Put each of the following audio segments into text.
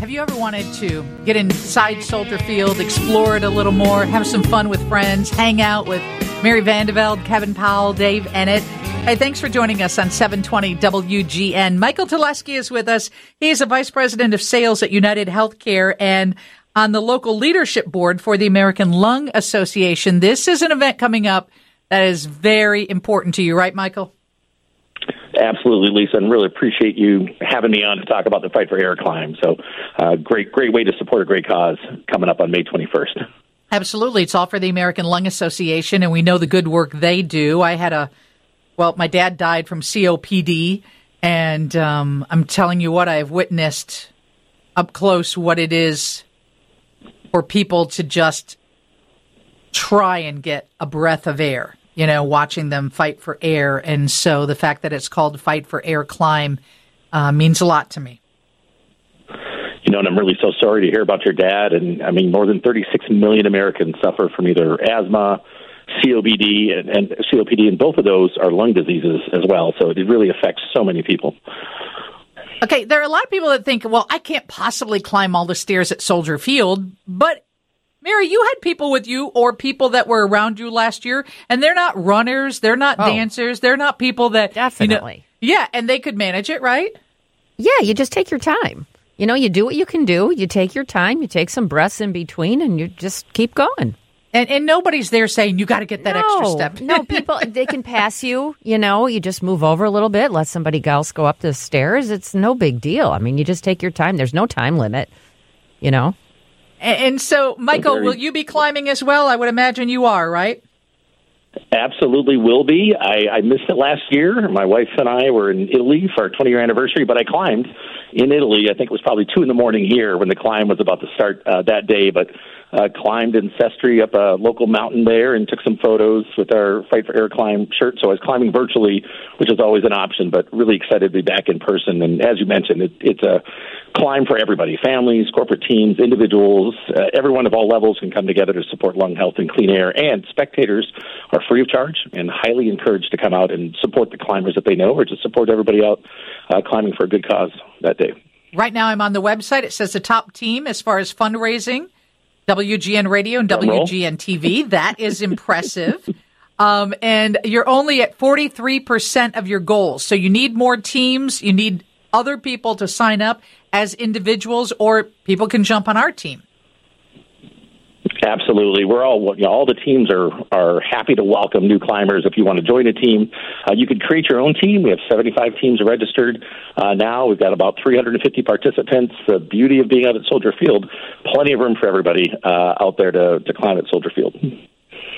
Have you ever wanted to get inside Soldier Field, explore it a little more, have some fun with friends, hang out with Mary Vandevelde, Kevin Powell, Dave Eanet? Hey, thanks for joining us on 720 WGN. Michael Telesky is with us. He is a vice president of sales at United Healthcare and on the local leadership board for the American Lung Association. This is an event coming up that is very important to you, right, Michael? Absolutely, Lisa, and really appreciate you having me on to talk about the fight for air climb. So, uh, great, great way to support a great cause coming up on May 21st. Absolutely, it's all for the American Lung Association, and we know the good work they do. I had a, well, my dad died from COPD, and um, I'm telling you what, I've witnessed up close what it is for people to just try and get a breath of air you know, watching them fight for air. And so the fact that it's called Fight for Air Climb uh, means a lot to me. You know, and I'm really so sorry to hear about your dad. And I mean, more than 36 million Americans suffer from either asthma, COPD, and, and COPD, and both of those are lung diseases as well. So it really affects so many people. Okay, there are a lot of people that think, well, I can't possibly climb all the stairs at Soldier Field, but Mary, you had people with you or people that were around you last year, and they're not runners, they're not oh. dancers, they're not people that definitely. You know, yeah, and they could manage it, right? Yeah, you just take your time. You know, you do what you can do. You take your time. You take some breaths in between, and you just keep going. And, and nobody's there saying you got to get that no, extra step. no, people they can pass you. You know, you just move over a little bit, let somebody else go up the stairs. It's no big deal. I mean, you just take your time. There's no time limit. You know. And so, Michael, very, will you be climbing as well? I would imagine you are, right? Absolutely will be. I, I missed it last year. My wife and I were in Italy for our 20 year anniversary, but I climbed in Italy. I think it was probably two in the morning here when the climb was about to start uh, that day. But uh, climbed in Sestri up a local mountain there and took some photos with our Fight for Air Climb shirt. So I was climbing virtually, which is always an option, but really excited to be back in person. And as you mentioned, it, it's a climb for everybody families, corporate teams, individuals, uh, everyone of all levels can come together to support lung health and clean air. And spectators are free of charge and highly encouraged to come out and support the climbers that they know or to support everybody out uh, climbing for a good cause that day. Right now, I'm on the website. It says the top team as far as fundraising WGN Radio and WGN TV. That is impressive. Um, and you're only at 43% of your goals. So you need more teams. You need other people to sign up as individuals, or people can jump on our team. Absolutely, we're all you know, all the teams are are happy to welcome new climbers. If you want to join a team, uh, you can create your own team. We have 75 teams registered uh, now. We've got about 350 participants. The beauty of being out at Soldier Field, plenty of room for everybody uh, out there to to climb at Soldier Field.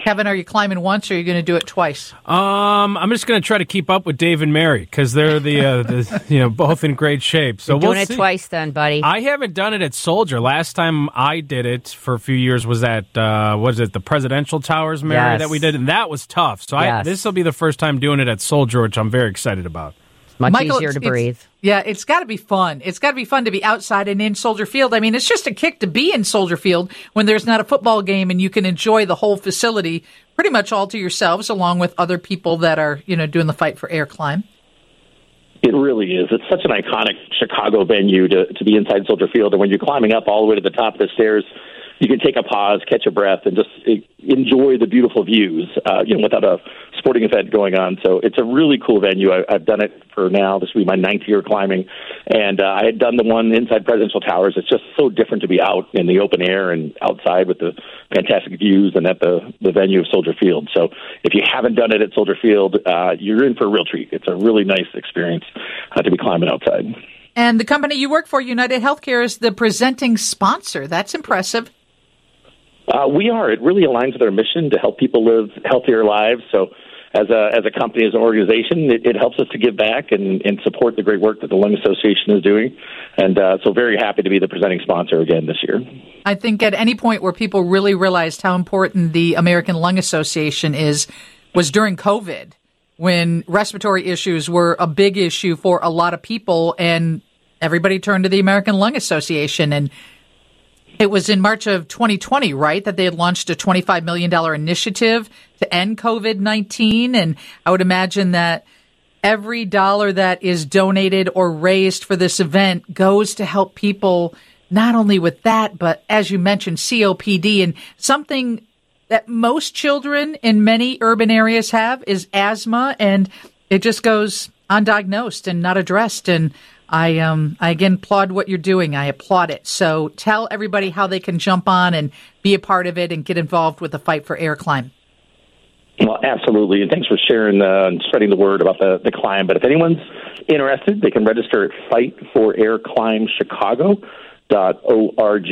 Kevin, are you climbing once or are you going to do it twice? Um, I'm just going to try to keep up with Dave and Mary because they're the, uh, the, you know both in great shape. So You're doing we'll it see. twice then, buddy. I haven't done it at Soldier. Last time I did it for a few years was at uh, was it the Presidential Towers, Mary, yes. that we did, and that was tough. So yes. this will be the first time doing it at Soldier, which I'm very excited about. Much Michael, easier to breathe. Yeah, it's got to be fun. It's got to be fun to be outside and in Soldier Field. I mean, it's just a kick to be in Soldier Field when there's not a football game and you can enjoy the whole facility pretty much all to yourselves, along with other people that are, you know, doing the fight for air climb. It really is. It's such an iconic Chicago venue to, to be inside Soldier Field. And when you're climbing up all the way to the top of the stairs, you can take a pause, catch a breath, and just enjoy the beautiful views, uh, you know, without a sporting event going on. So it's a really cool venue. I, I've done it for now. This will be my ninth year climbing, and uh, I had done the one inside Presidential Towers. It's just so different to be out in the open air and outside with the fantastic views and at the the venue of Soldier Field. So if you haven't done it at Soldier Field, uh, you're in for a real treat. It's a really nice experience uh, to be climbing outside. And the company you work for, United Healthcare, is the presenting sponsor. That's impressive. Uh, we are. It really aligns with our mission to help people live healthier lives. So, as a as a company, as an organization, it, it helps us to give back and, and support the great work that the Lung Association is doing. And uh, so, very happy to be the presenting sponsor again this year. I think at any point where people really realized how important the American Lung Association is was during COVID, when respiratory issues were a big issue for a lot of people, and everybody turned to the American Lung Association and it was in March of 2020, right, that they had launched a $25 million initiative to end COVID 19. And I would imagine that every dollar that is donated or raised for this event goes to help people not only with that, but as you mentioned, COPD and something that most children in many urban areas have is asthma, and it just goes undiagnosed and not addressed. And I, um, I again applaud what you're doing. I applaud it. So tell everybody how they can jump on and be a part of it and get involved with the fight for air climb. Well, absolutely, and thanks for sharing uh, and spreading the word about the, the climb. But if anyone's interested, they can register at Fight for Air Climb Chicago org,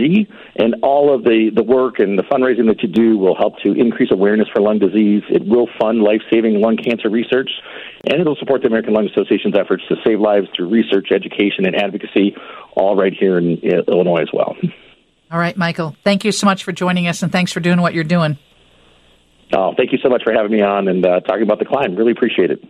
and all of the, the work and the fundraising that you do will help to increase awareness for lung disease. It will fund life saving lung cancer research, and it'll support the American Lung Association's efforts to save lives through research, education, and advocacy, all right here in Illinois as well. All right, Michael. Thank you so much for joining us, and thanks for doing what you're doing. Oh, thank you so much for having me on and uh, talking about the climb. Really appreciate it.